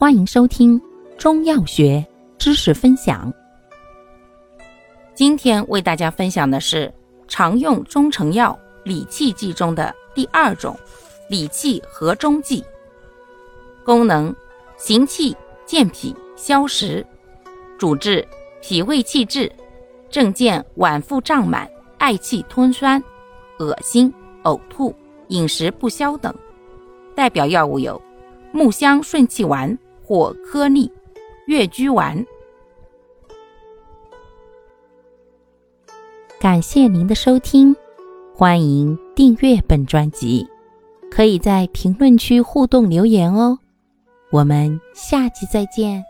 欢迎收听中药学知识分享。今天为大家分享的是常用中成药理气剂中的第二种理气和中剂。功能：行气、健脾、消食。主治：脾胃气滞，症见脘腹胀满、嗳气吞酸、恶心、呕吐、饮食不消等。代表药物有木香顺气丸。火颗粒越鞠丸。感谢您的收听，欢迎订阅本专辑，可以在评论区互动留言哦。我们下期再见。